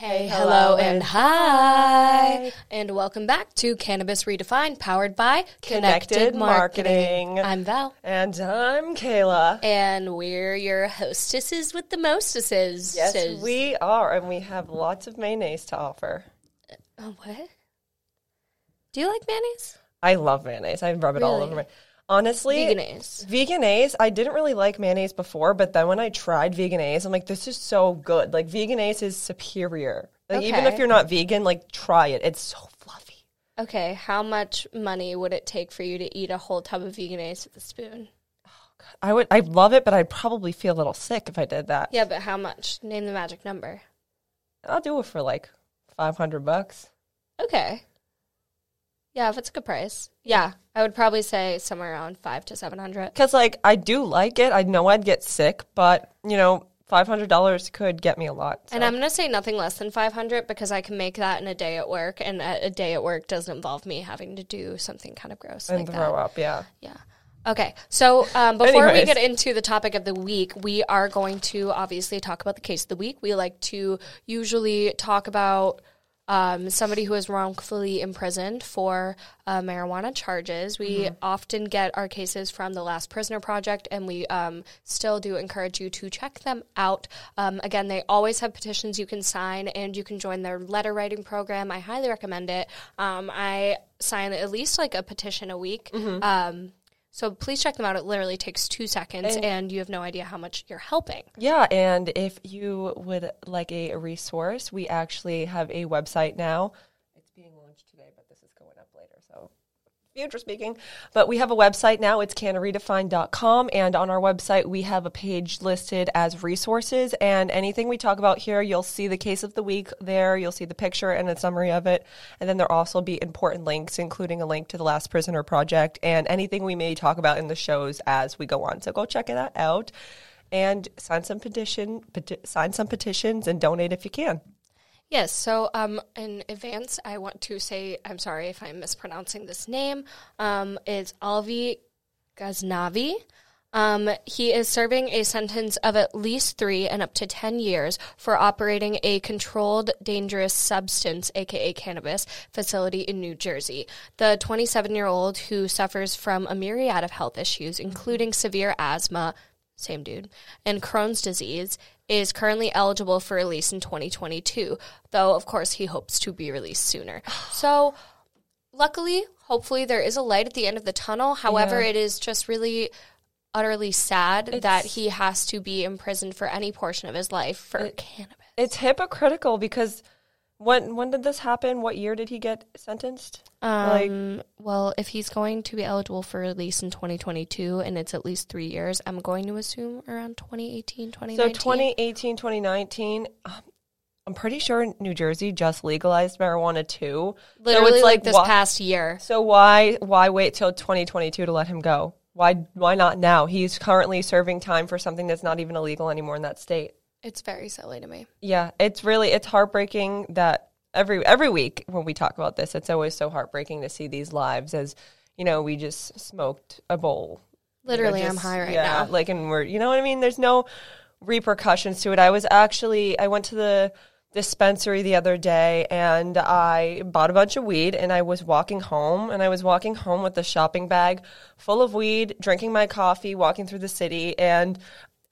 Hey, hello, and hi. And welcome back to Cannabis Redefined, powered by Connected, Connected Marketing. Marketing. I'm Val. And I'm Kayla. And we're your hostesses with the mostesses. Yes, we are, and we have lots of mayonnaise to offer. Oh, what? Do you like mayonnaise? I love mayonnaise. I rub it all over my. Honestly, Vegenaise. Vegenaise, I didn't really like mayonnaise before, but then when I tried Vegenaise, I'm like, this is so good. Like Vegenaise is superior. Like even if you're not vegan, like try it. It's so fluffy. Okay, how much money would it take for you to eat a whole tub of Vegenaise with a spoon? Oh, I would, I love it, but I'd probably feel a little sick if I did that. Yeah, but how much? Name the magic number. I'll do it for like five hundred bucks. Okay. Yeah, if it's a good price. Yeah, I would probably say somewhere around five to seven hundred. Because like I do like it. I know I'd get sick, but you know, five hundred dollars could get me a lot. And. I'm gonna say nothing less than five hundred because I can make that in a day at work, and a, a day at work doesn't involve me having to do something kind of gross and like throw that. up. Yeah. Yeah. Okay. So um, before we get into the topic of the week, we are going to obviously talk about the case of the week. We like to usually talk about um, somebody who is wrongfully imprisoned for uh, marijuana charges. We often get our cases from the Last Prisoner Project, and we um, still do encourage you to check them out. Um, again, they always have petitions you can sign, and you can join their letter writing program. I highly recommend it. Um, I sign at least like a petition a week. Um, so please check them out. It literally takes two seconds, and, you have no idea how much you're helping. Yeah, and if you would like a resource, we actually have a website now. It's being launched today, but this is going up later, so future speaking. But we have a website now. It's cannaredefined.com, and on our website, we have a page listed as resources. And anything we talk about here, you'll see the case of the week there. You'll see the picture and a summary of it, and then there'll also be important links, including a link to the Last Prisoner Project and anything we may talk about in the shows as we go on. So go check that out and sign some petition, peti- sign some petitions, and donate if you can. Yes. So, um, in advance, I want to say I'm sorry if I'm mispronouncing this name. Um, it's Alvi Ghaznavi. Um, he is serving a sentence of at least three and up to 10 years for operating a controlled dangerous substance, aka cannabis, facility in New Jersey. The 27 year old who suffers from a myriad of health issues, including severe asthma, same dude, and Crohn's disease, is currently eligible for release in 2022, though, of course, he hopes to be released sooner. So, luckily, hopefully, there is a light at the end of the tunnel. However, Yeah. it is just really utterly sad that he has to be imprisoned for any portion of his life for cannabis. It's hypocritical because when when did this happen? What year did he get sentenced? like Um, well, if he's going to be eligible for release in 2022 and it's at least three years, I'm going to assume around 2018, 2019. so 2018, 2019. um, I'm pretty sure New Jersey just legalized marijuana too. Literally, so it's like, like this past year. So why why wait till 2022 to let him go? Why why not now? He's currently serving time for something that's not even illegal anymore in that state. It's very silly to me. Yeah, it's really it's heartbreaking that every every week when we talk about this, it's always so heartbreaking to see these lives as you know we just smoked a bowl. You know, Literally, I'm high right yeah, now. Like, and we're you know what I mean. There's no repercussions to it. I was actually I went to the dispensary the other day and I bought a bunch of weed and I was walking home and I was walking home with a shopping bag full of weed, drinking my coffee, walking through the city and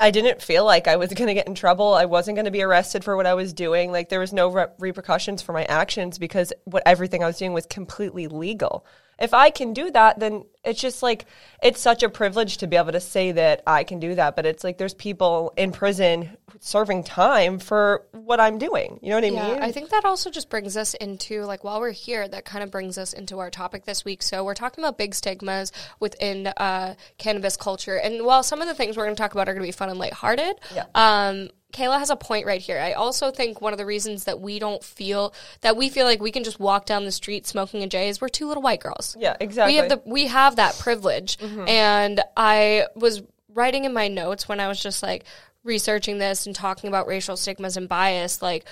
I didn't feel like I was going to get in trouble. I wasn't going to be arrested for what I was doing. Like there was no re- repercussions for my actions because what everything I was doing was completely legal. If I can do that, then it's just like it's such a privilege to be able to say that I can do that. But it's like there's people in prison serving time for what I'm doing. You know what I Yeah, mean? I think that also just brings us into like while we're here, that kind of brings us into our topic this week. So we're talking about big stigmas within uh, cannabis culture, and while some of the things we're going to talk about are going to be fun and lighthearted, Yeah. um, Kayla has a point right here. I also think one of the reasons that we don't feel that we feel like we can just walk down the street smoking a J is we're two little white girls. yeah, exactly. We have the we have that privilege. Mm-hmm. And I was writing in my notes when I was just like researching this and talking about racial stigmas and bias, like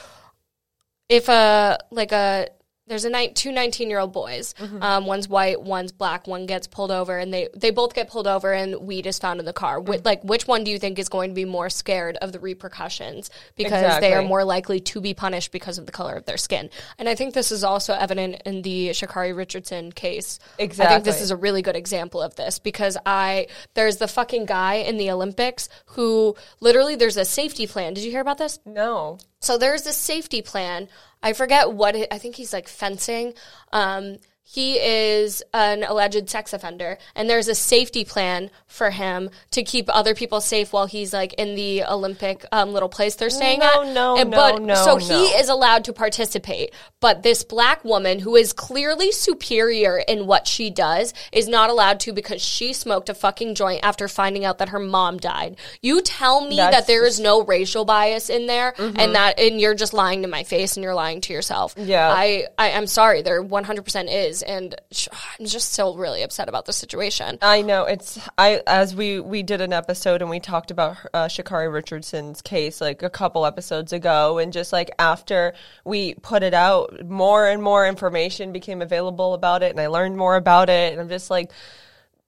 if a like a there's a night two 19 year old boys um, one's white one's black one gets pulled over and they they both get pulled over and weed is found in the car. Wh- like which one do you think is going to be more scared of the repercussions? Because they are more likely to be punished because of the color of their skin. And i think this is also evident in the Sha'Carri Richardson case. Exactly, i think this is a really good example of this because i there's the fucking guy in the olympics who literally there's a safety plan. Did you hear about this? No. so there's this safety plan. I forget what it, I think he's like fencing. Um, he is an alleged sex offender, and there's a safety plan for him to keep other people safe while he's like in the Olympic um, little place they're staying No, at. no, And- no, but, no, So he is allowed to participate, but this black woman who is clearly superior in what she does is not allowed to because she smoked a fucking joint after finding out that her mom died. You tell me That's that there is no racial bias in there, Mm-hmm. and that and you're just lying to my face and you're lying to yourself. Yeah. I, I I'm sorry, there 100 percent is, and I'm just still really upset about the situation. I know it's I as we we did an episode and we talked about uh, Sha'Carri Richardson's case like a couple episodes ago and just like after we put it out more and more information became available about it and I learned more about it and I'm just like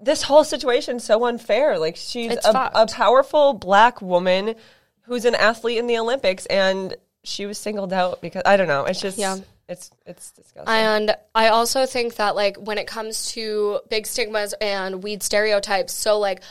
this whole situation's so unfair like she's a, a powerful black woman who's an athlete in the Olympics and she was singled out because I don't know it's just Yeah. It's it's disgusting And I also think that like when it comes to big stigmas and weed stereotypes, so like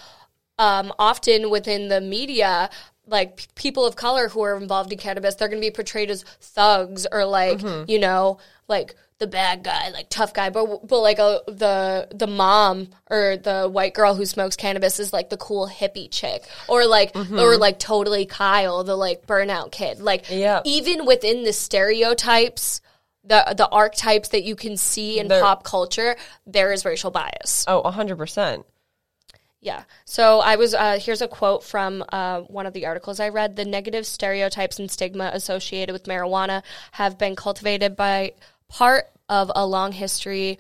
um, often within the media, like p- people of color who are involved in cannabis, they're going to be portrayed as thugs or like mm-hmm. you know like the bad guy, like tough guy. But but like a, the the mom or the white girl who smokes cannabis is like the cool hippie chick, or like mm-hmm. or like totally Kyle, the like burnout kid. Like Yeah. even within the stereotypes the the archetypes that you can see in There- pop culture, there is racial bias. oh 100% Yeah. So I was uh, here's a quote from uh, one of the articles I read. The negative stereotypes and stigma associated with marijuana have been cultivated by part of a long history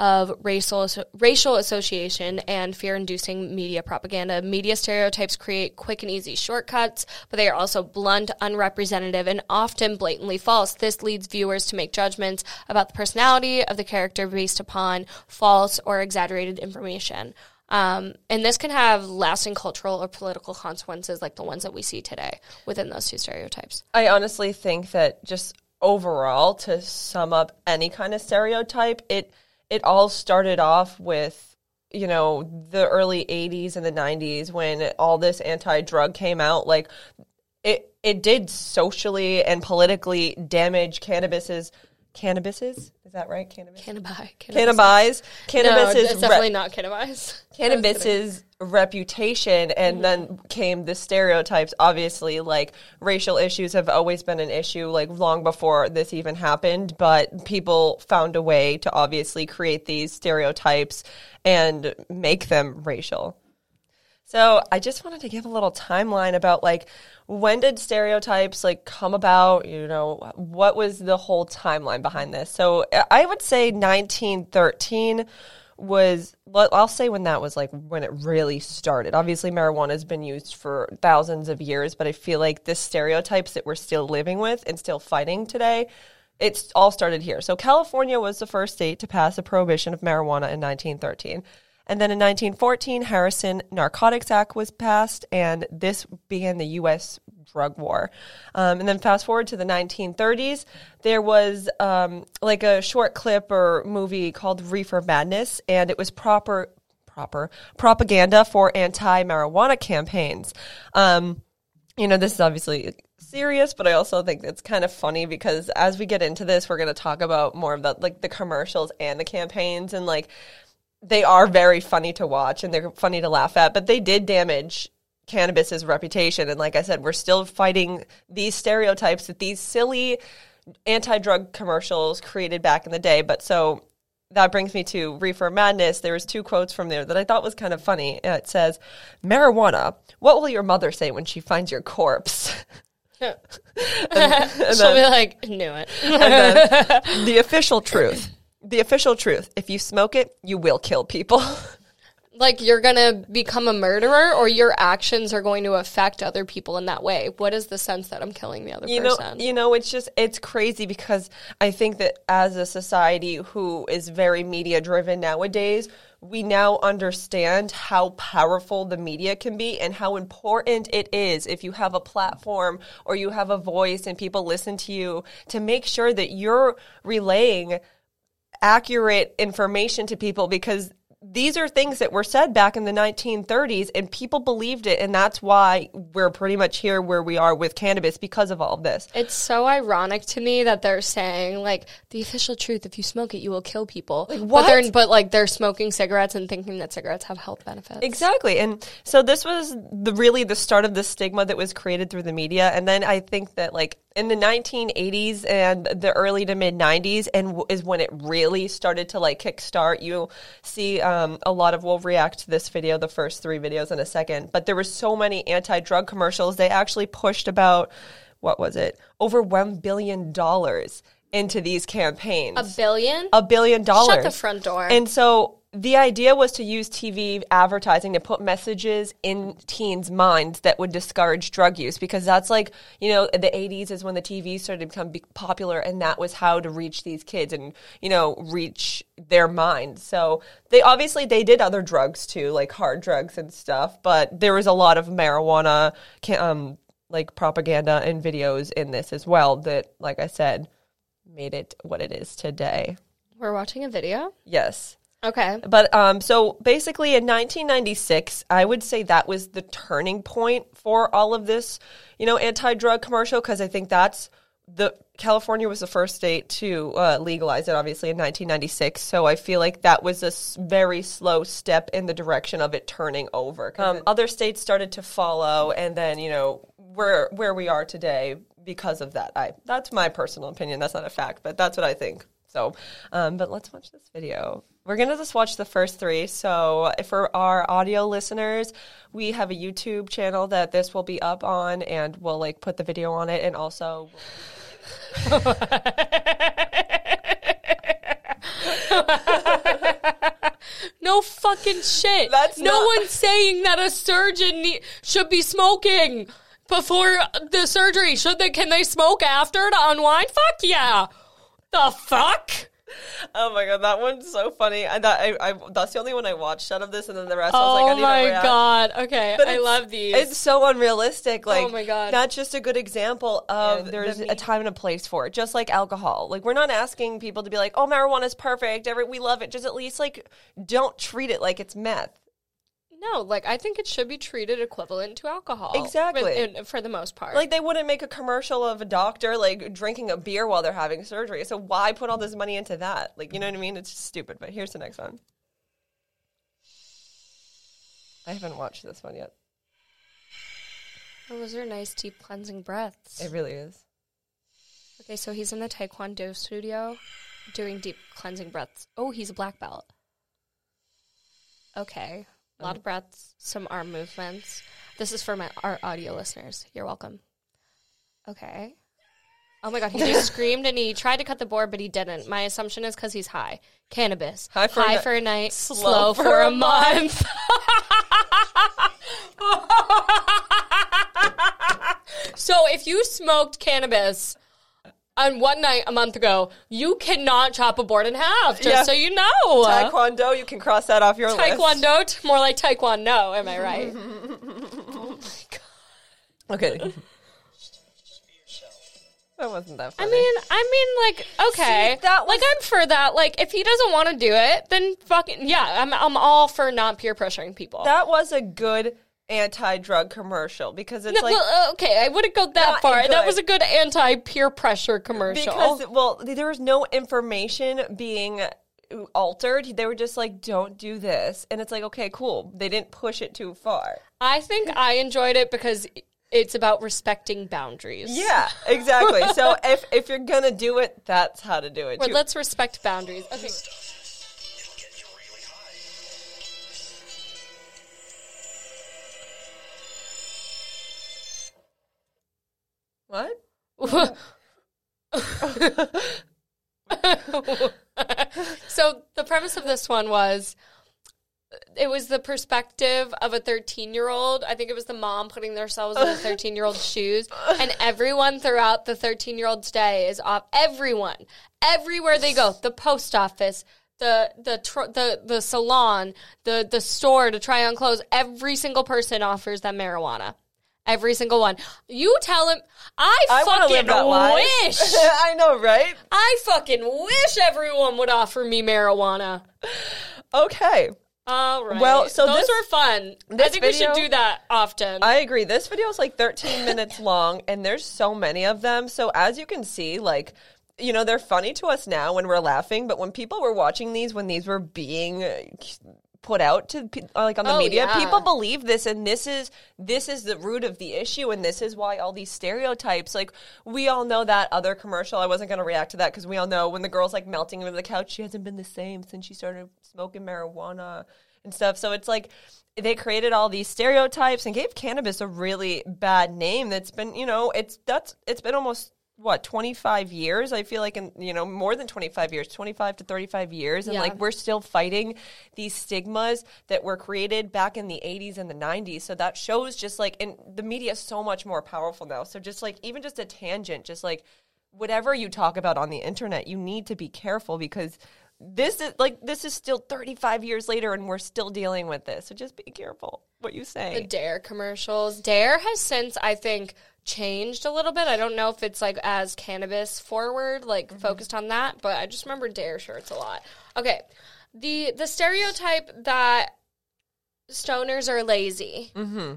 of racial racial association and fear-inducing media propaganda. Media stereotypes create quick and easy shortcuts, but they are also blunt, unrepresentative, and often blatantly false. This leads viewers to make judgments about the personality of the character based upon false or exaggerated information. Um, and this can have lasting cultural or political consequences like the ones that we see today within those two stereotypes. I honestly think that just overall, to sum up any kind of stereotype, it it all started off with you know the early 80s and the 90s when all this anti-drug came out. Like it it did socially and politically damage cannabis's cannabis's is that right? Cannabis Cannabis. cannabis? No, cannabis's it's re- definitely not cannabis. cannabis's reputation and mm-hmm. then came the stereotypes. Obviously like racial issues have always been an issue like long before this even happened but people found a way to obviously create these stereotypes and make them racial. So I just wanted to give a little timeline about like when did stereotypes like come about? You know, what was the whole timeline behind this? So I would say 1913 was I'll say when that was like when it really started. Obviously marijuana has been used for thousands of years, but I feel like the stereotypes that we're still living with and still fighting today it's all started here. So California was the first state to pass a prohibition of marijuana in 1913. And then in 1914, Harrison Narcotics Act was passed, and this began the U.S. drug war. Um, and then fast forward to the 1930s, there was um, like a short clip or movie called Reefer Madness, and it was proper proper propaganda for anti-marijuana campaigns. Um, you know, this is obviously serious, but I also think it's kind of funny because as we get into this, we're going to talk about more of the like the commercials and the campaigns, and like they are very funny to watch and they're funny to laugh at, but they did damage cannabis's reputation. And like I said, we're still fighting these stereotypes that these silly anti-drug commercials created back in the day. But so that brings me to Reefer Madness. There was two quotes from there that I thought was kind of funny. It says, "Marijuana. What will your mother say when she finds your corpse?" and She'll be like, knew it. and then the official truth. The official truth. If you smoke it, you will kill people. like you're gonna become a murderer or your actions are going to affect other people in that way. What is the sense that I'm killing the other you know, person? you know, it's just it's crazy because I think that as a society who is very media driven nowadays, we now understand how powerful the media can be and how important it is if you have a platform or you have a voice and people listen to you to make sure that you're relaying accurate information to people because these are things that were said back in the 1930s and people believed it and that's why we're pretty much here where we are with cannabis because of all of this It's so ironic to me that they're saying like the official truth: if you smoke it, you will kill people. But what? they're but like they're smoking cigarettes and thinking that cigarettes have health benefits. Exactly. And so this was the really the start of the stigma that was created through the media. And then I think that like in the 1980s and the early to mid 90s and w- is when it really started to like kickstart. You'll see um, Um, a lot of, we'll react to this video, the first three videos in a second, but there were so many anti-drug commercials. They actually pushed about, what was it? Over $1 billion into these campaigns. A billion. a billion dollars. Shut the front door. And so the idea was to use TV advertising to put messages in teens' minds that would discourage drug use because that's like, you know, the 80s is when the TV started to become popular and that was how to reach these kids and, you know, reach their minds. So they obviously they did other drugs too, like hard drugs and stuff, but there was a lot of marijuana um like propaganda and videos in this as well that like I said made it what it is today. We're watching a video. Yes. Okay. But um, so basically, in 1996, I would say that was the turning point for all of this, you know, anti-drug commercial because I think that's the California was the first state to uh, legalize it, obviously in 1996. So I feel like that was a s- very slow step in the direction of it turning over. Um, other states started to follow, and then you know where where we are today because of that. I that's my personal opinion. That's not a fact, but that's what I think. So, um, but let's watch this video. We're gonna just watch the first three. So, for our audio listeners, we have a YouTube channel that this will be up on, and we'll like put the video on it, and also. No fucking shit. That's no not- one's saying that a surgeon ne- should be smoking before the surgery. Should they? Can they smoke after to unwind? Fuck yeah. The fuck? Oh my god, that one's so funny. I thought I, I that's the only one I watched out of this, and then the rest I Oh was like, I oh need my god. Okay, But I love these. It's so unrealistic. Oh like, Oh my God. that's just a good example of Yeah, there's the a time and a place for it. Just like alcohol. Like, we're not asking people to be like, "Oh, marijuana is perfect. Every we love it." Just at least like don't treat it like it's meth. No, like I think it should be treated equivalent to alcohol. Exactly. in- for the most part. Like, they wouldn't make a commercial of a doctor like drinking a beer while they're having surgery. So why put all this money into that? Like, you know what I mean? It's just stupid. But here's the next one. I haven't watched this one yet. Oh, those are nice, deep cleansing breaths. It really is. Okay, so he's in the Taekwondo studio doing deep cleansing breaths. Oh, he's a black belt. Okay. A lot of breaths, some arm movements. This is for my our audio listeners. You're welcome. Okay. Oh my god, he just screamed and he tried to cut the board, but he didn't. My assumption is because he's high. Cannabis. High for a ni- a night, slow slow, for for, a a month. so if you smoked cannabis on one night a month ago, you cannot chop a board in half, just Yeah. so you know. Taekwondo, you can cross that off your list. Taekwondo, more like taekwondo, am I right? Oh okay. that wasn't that I mean, I mean, like, okay, See, that like I'm for that. Like, if he doesn't want to do it, then fucking yeah, I'm I'm all for not peer pressuring people. that was a good anti-drug commercial because it's No, like well, uh, okay, I wouldn't go that far. good. That was a good anti peer pressure commercial. because well, there was no information being altered. They were just like, "Don't do this," and it's like, okay, cool. They didn't push it too far. I think I enjoyed it because it's about respecting boundaries. Yeah, exactly. so if if you're gonna do it, that's how to do it. But too. let's respect boundaries. Okay. What? so the premise of this one was it was the perspective of a 13 year old. I think it was the mom putting themselves in the 13 year old's shoes. And everyone throughout the 13 year old's day is off. Everyone, everywhere they go, the post office, the the tr- the the salon, the the store to try on clothes. Every single person offers them marijuana. Every single one. You tell him. I, I fucking live that life. wish. I know, right? I fucking wish everyone would offer me marijuana. Okay. All right. Well, so those this- were fun. I think we should do that often. I agree. This video is like 13 minutes long, and there's so many of them. So as you can see, like, you know, they're funny to us now when we're laughing, but when people were watching these, when these were being put out to uh, like on the Oh, media, yeah. people believe this, and this is this is the root of the issue, and this is why all these stereotypes. Like we all know that other commercial. I wasn't going to react to that because we all know when the girl's like melting into the couch, she hasn't been the same since she started smoking marijuana and stuff. So it's like they created all these stereotypes and gave cannabis a really bad name that's been, you know, it's that's it's been almost what 25 years? I feel like in you know more than 25 years 25 to 35 years. And Yeah. like we're still fighting these stigmas that were created back in the 80s and the 90s so that shows just like and the media is so much more powerful now. So just like even just a tangent just like whatever you talk about on the internet you need to be careful because this is like this is still 35 years later and we're still dealing with this so just be careful what you say the DARE commercials. DARE has since, I think, changed a little bit. I don't know if it's like as cannabis forward, like Mm-hmm. focused on that, but I just remember DARE shirts a lot. Okay. The the stereotype that stoners are lazy. Mm-hmm.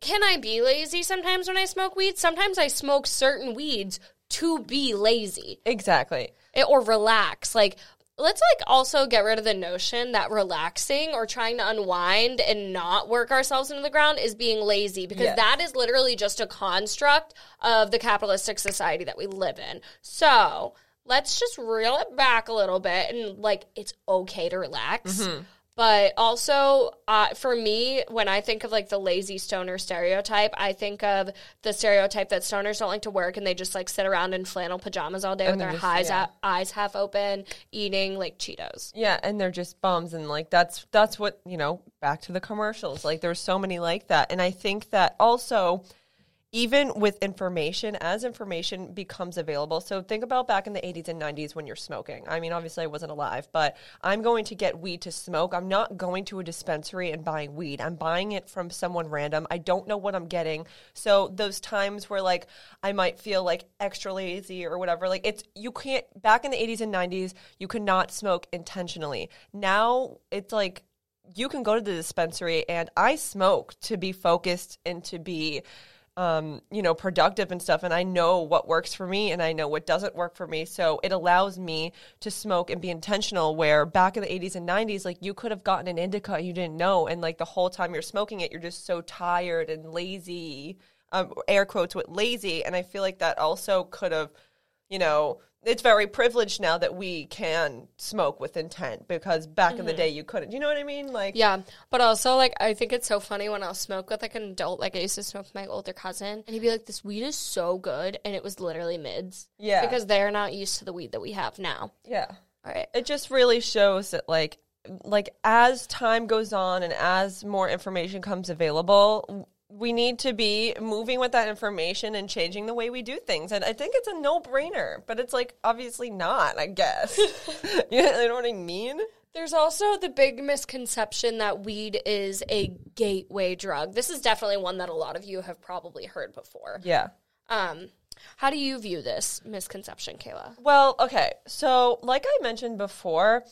Can I be lazy sometimes when I smoke weed? Sometimes I smoke certain weeds to be lazy. exactly it, or relax. Like, let's like also get rid of the notion that relaxing or trying to unwind and not work ourselves into the ground is being lazy because Yes. that is literally just a construct of the capitalistic society that we live in. So let's just reel it back a little bit and like it's okay to relax. Mm-hmm. But also, uh, for me, when I think of like the lazy stoner stereotype, I think of the stereotype that stoners don't like to work and they just like sit around in flannel pajamas all day with their just- eyes, yeah. out, eyes half open, eating like Cheetos. Yeah, and they're just bums and like that's that's what, you know, back to the commercials. Like there's so many like that. And I think that also even with information as information becomes available. So think about back in the 80s and 90s when you're smoking. I mean, obviously I wasn't alive, but I'm going to get weed to smoke. I'm not going to a dispensary and buying weed. I'm buying it from someone random. I don't know what I'm getting. So those times where like I might feel like extra lazy or whatever, like it's you can't back in the 80s and 90s, you could not smoke intentionally. Now it's like you can go to the dispensary and I smoke to be focused and to be um, you know, productive and stuff. And I know what works for me and I know what doesn't work for me. So it allows me to smoke and be intentional. Where back in the 80s and 90s, like you could have gotten an indica you didn't know. And like the whole time you're smoking it, you're just so tired and lazy, um, air quotes with lazy. And I feel like that also could have, you know, it's very privileged now that we can smoke with intent because back in the mm-hmm. day you couldn't. You know what I mean? Like, Yeah, but also like I think it's so funny when I'll smoke with like an adult. Like I used to smoke with my older cousin, and he'd be like, "This weed is so good," and it was literally mids. Yeah. because they're not used to the weed that we have now. yeah. All right. it just really shows that like like as time goes on and as more information comes available we need to be moving with that information and changing the way we do things and i think it's a no-brainer but it's like obviously not i guess you know what i mean There's also the big misconception that weed is a gateway drug. This is definitely one that a lot of you have probably heard before. yeah Um, how do you view this misconception, Kayla? Well, okay. So, like I mentioned before,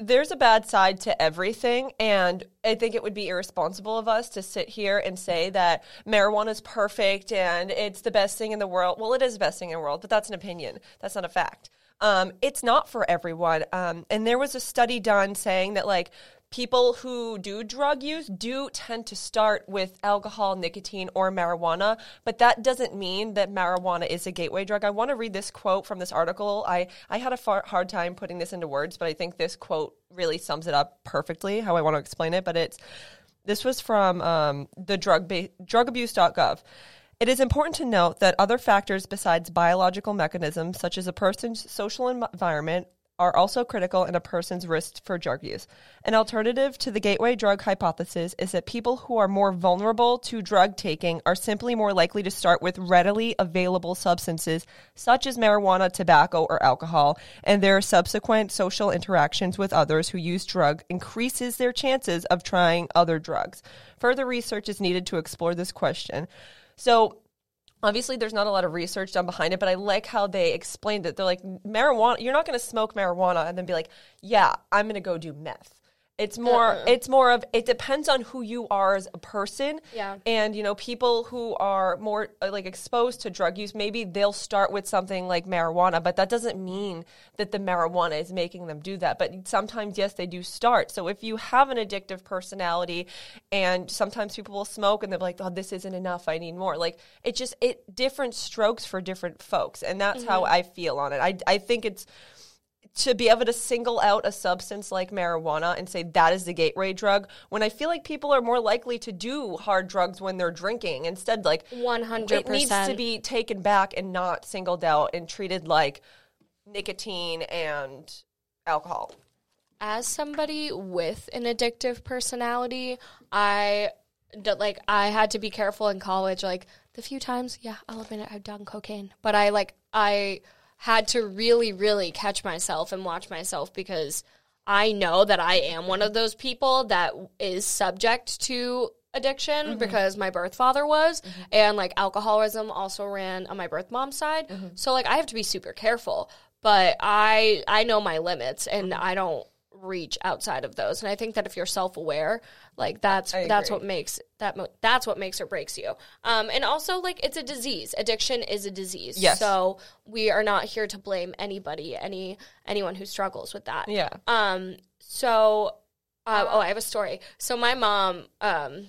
there's a bad side to everything. And I think it would be irresponsible of us to sit here and say that marijuana is perfect and it's the best thing in the world. Well, it is the best thing in the world, but that's an opinion. That's not a fact. Um, it's not for everyone. Um, and there was a study done saying that, like, people who do drug use do tend to start with alcohol, nicotine, or marijuana, but that doesn't mean that marijuana is a gateway drug. I want to read this quote from this article. I, I had a far, hard time putting this into words, but I think this quote really sums it up perfectly how I want to explain it. But it's this was from um, the drug ba- drugabuse.gov. It is important to note that other factors besides biological mechanisms, such as a person's social environment, are also critical in a person's risk for drug use. An alternative to the gateway drug hypothesis is that people who are more vulnerable to drug taking are simply more likely to start with readily available substances such as marijuana, tobacco, or alcohol, and their subsequent social interactions with others who use drug increases their chances of trying other drugs. Further research is needed to explore this question. So, obviously there's not a lot of research done behind it but i like how they explained it. They're like marijuana you're not going to smoke marijuana and then be like yeah i'm going to go do meth it's more it's more of it depends on who you are as a person. Yeah. and you know people who are more uh, like exposed to drug use maybe they'll start with something like marijuana but that doesn't mean that the marijuana is making them do that. But sometimes yes they do start. So if you have an addictive personality and sometimes people will smoke and they're like oh this isn't enough. I need more. Like it just it different strokes for different folks. And that's how i feel on it. I, I think it's to be able to single out a substance like marijuana and say that is the gateway drug when I feel like people are more likely to do hard drugs when they're drinking instead like 100%. it needs to be taken back and not singled out and treated like nicotine and alcohol. as somebody with an addictive personality, I like I had to be careful in college. Like the few times, yeah, I'll admit it, I've done cocaine, but I like I had to really, really catch myself and watch myself because I know that I am one of those people that is subject to addiction mm-hmm. because my birth father was mm-hmm. and like alcoholism also ran on my birth mom's side. Mm-hmm. So like i have to be super careful but i i know my limits and i don't reach outside of those and i think that if you're self-aware like that's I that's agree. what makes that mo- that's what makes or breaks you um and also like it's a disease addiction is a disease Yes. so we are not here to blame anybody any anyone who struggles with that Yeah. um, so, uh, oh, I have a story. So my mom, um,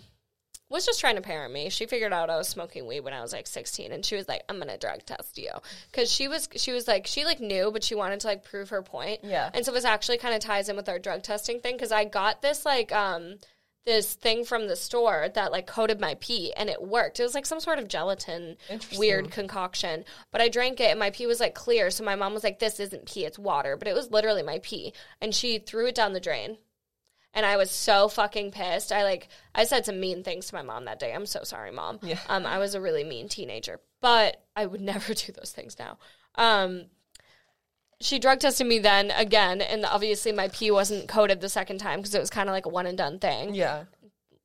was just trying to parent me. She figured out I was smoking weed when I was like 16 and she was like, I'm going to drug test you. Cause she was, she was like, she like knew, but she wanted to like prove her point. Yeah. And so this actually kind of ties in with our drug testing thing. Cause I got this like, um, this thing from the store that like coated my pee and it worked. It was like some sort of gelatin weird concoction. But I drank it and my pee was like clear. So my mom was like, This isn't pee, it's water. But it was literally my pee. And she threw it down the drain. And I was so fucking pissed. I like I said some mean things to my mom that day. I'm so sorry, mom. Yeah. Um, I was a really mean teenager. But I would never do those things now. Um she drug tested me then again, and obviously my pee wasn't coated the second time because it was kind of like a one and done thing. Yeah.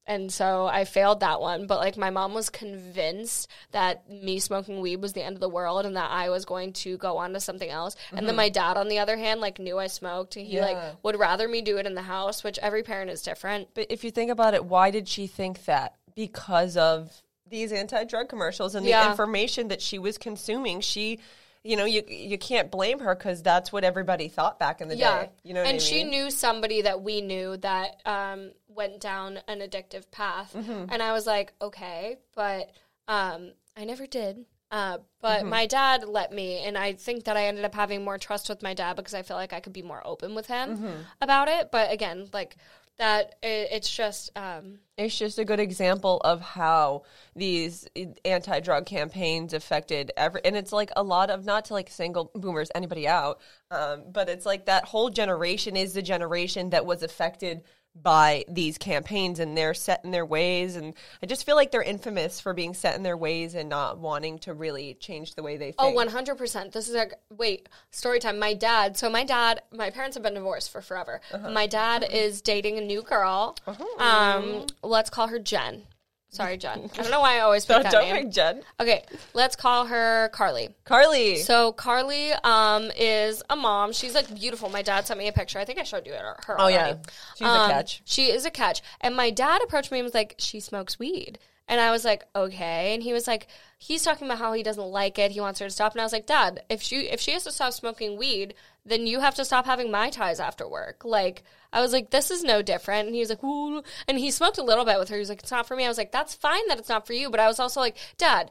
And so I failed that one. But like my mom was convinced that me smoking weed was the end of the world and that I was going to go on to something else. And then my dad, on the other hand, like knew I smoked. He Mm-hmm. Yeah. like would rather me do it in the house, which every parent is different. But if you think about it, why did she think that? Because of these anti-drug commercials and the information that she was consuming. She, you know, you you can't blame her because that's what everybody thought back in the Yeah. day. You know, and I she mean? knew somebody that we knew that um, went down an addictive path. Mm-hmm. And I was like, okay, but um, I never did. Uh, but Mm-hmm. my dad let me, and I think that I ended up having more trust with my dad because I feel like I could be more open with him Mm-hmm. about it. But again, like that, it, it's just um, It's just a good example of how these anti-drug campaigns affected every, and it's like a lot of not to like single boomers anybody out, um, but it's like that whole generation is the generation that was affected by these campaigns, and they're set in their ways, and I just feel like they're infamous for being set in their ways and not wanting to really change the way they think. Oh, 100%. This is like, wait, story time. My dad, so my dad, my parents have been divorced for forever. Uh-huh. My dad is dating a new girl. Um, let's call her Jen. Sorry, Jen. I don't know why I always pick Don't, that don't name. Jen. Okay, let's call her Carly. Carly. So Carly um, is a mom. She's like beautiful. My dad sent me a picture. I think I showed you her. her oh yeah, already. she's a Um, catch. She is a catch. And my dad approached me and was like, she smokes weed. And I was like, okay. And he was like, he's talking about how he doesn't like it. He wants her to stop. And I was like, Dad, if she if she has to stop smoking weed, then you have to stop having mai tais after work. Like, I was like, this is no different. And he was like, Ooh. and he smoked a little bit with her. He was like, it's not for me. I was like, that's fine that it's not for you. But I was also like, Dad,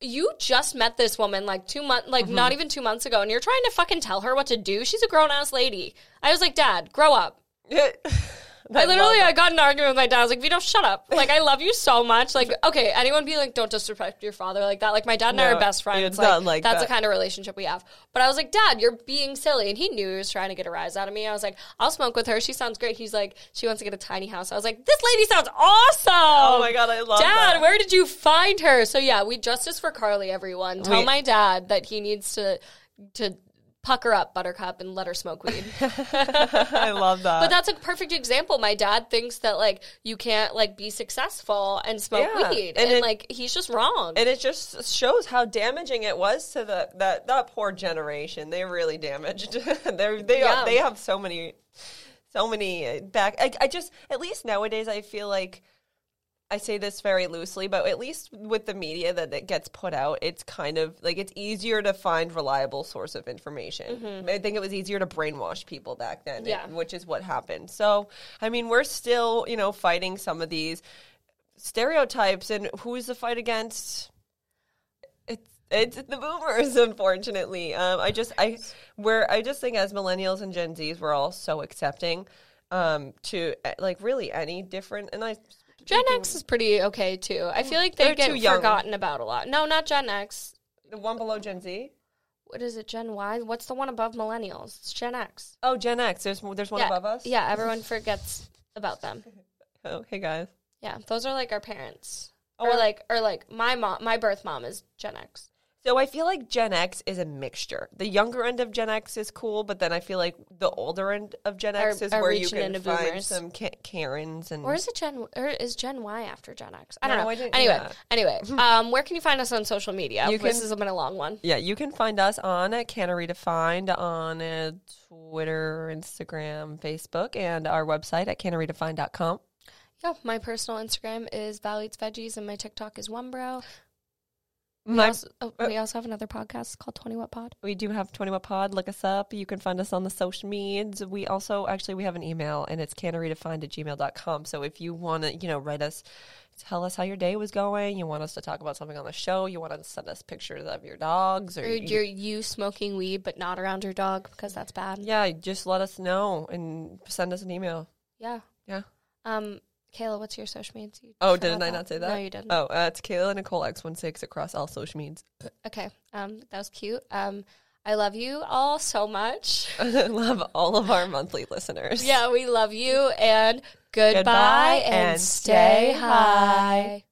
you just met this woman like two months, like Mm-hmm. not even two months ago, and you're trying to fucking tell her what to do. She's a grown ass lady. I was like, Dad, grow up. I literally, I got in an argument with my dad. I was like, Vito, shut up. Like, I love you so much. Like, okay, anyone be like, don't disrespect your father like that. Like, my dad and I No, are best friends. it's like, not like that's that. the kind of relationship we have. But I was like, Dad, you're being silly. And he knew he was trying to get a rise out of me. I was like, I'll smoke with her. She sounds great. He's like, she wants to get a tiny house. I was like, this lady sounds awesome. Oh my god, I love her. Dad, that. where did you find her? So yeah, we justice for Carly, everyone. Tell We- my dad that he needs to to pucker up Buttercup and let her smoke weed. I love that. But that's a perfect example. My dad thinks that like you can't like be successful and smoke Yeah. weed, And and, it- like he's just wrong. and it just shows how damaging it was to the that that poor generation. They really damaged. They're, they Yeah. they have so many so many uh, back. I, I just at least nowadays I feel like I say this very loosely, but at least with the media that it gets put out, it's kind of like it's easier to find reliable source of information. I think it was easier to brainwash people back then, Mm-hmm. Yeah. which is what happened. So, I mean, we're still, you know, fighting some of these stereotypes and who's the fight against? It's it's the boomers, unfortunately. Um, I just I we're I just think as millennials and Gen Zs, we're all so accepting um, to uh, like really any different. And I Gen X is pretty okay too. I feel like they They're get too young. forgotten about a lot. No, not Gen X. the one below Gen Z. What is it? Gen Y? What's the one above millennials? It's Gen X. Oh, Gen X. There's there's one yeah, above us. Yeah, everyone forgets about them. Oh, hey guys. Yeah, those are like our parents. Oh, or like or like my mom my birth mom is Gen X. So I feel like Gen X is a mixture. The younger end of Gen X is cool, but then I feel like the older end of Gen X Are- is are where you can find boomers. some Ka- Karens and Or is it Gen or is Gen Y after Gen X? I don't No, know. I anyway, yeah. anyway, um, where can you find us on social media? You this can- has been a long one. Yeah, you can find us on Canna Redefined on uh, Twitter, Instagram, Facebook, and our website at cannaredefined.com. Yeah, my personal Instagram is Val Eats Veggies, and my TikTok is One Bro. We, My- also, oh, we also have another podcast called Twenty What Pod. we do have 20 What Pod. Look us up. You can find us on the social medias. We also, actually, we have an email, and it's cannaredefined at gmail.com. So if you want to, you know, write us, tell us how your day was going, you want us to talk about something on the show, you want to send us pictures of your dogs, or, Or you- you're you smoking weed but not around your dog because that's bad. yeah, just let us know and send us an email. Yeah. Yeah. Um, Kayla, what's your social media? You Oh, didn't I not say that? No, you didn't. Oh, uh, it's Kayla Nicole X16 across all social medias. Okay. Um, that was cute. Um, I love you all so much. I love all of our monthly listeners. yeah, we love you and goodbye, Goodbye and, and stay stay high.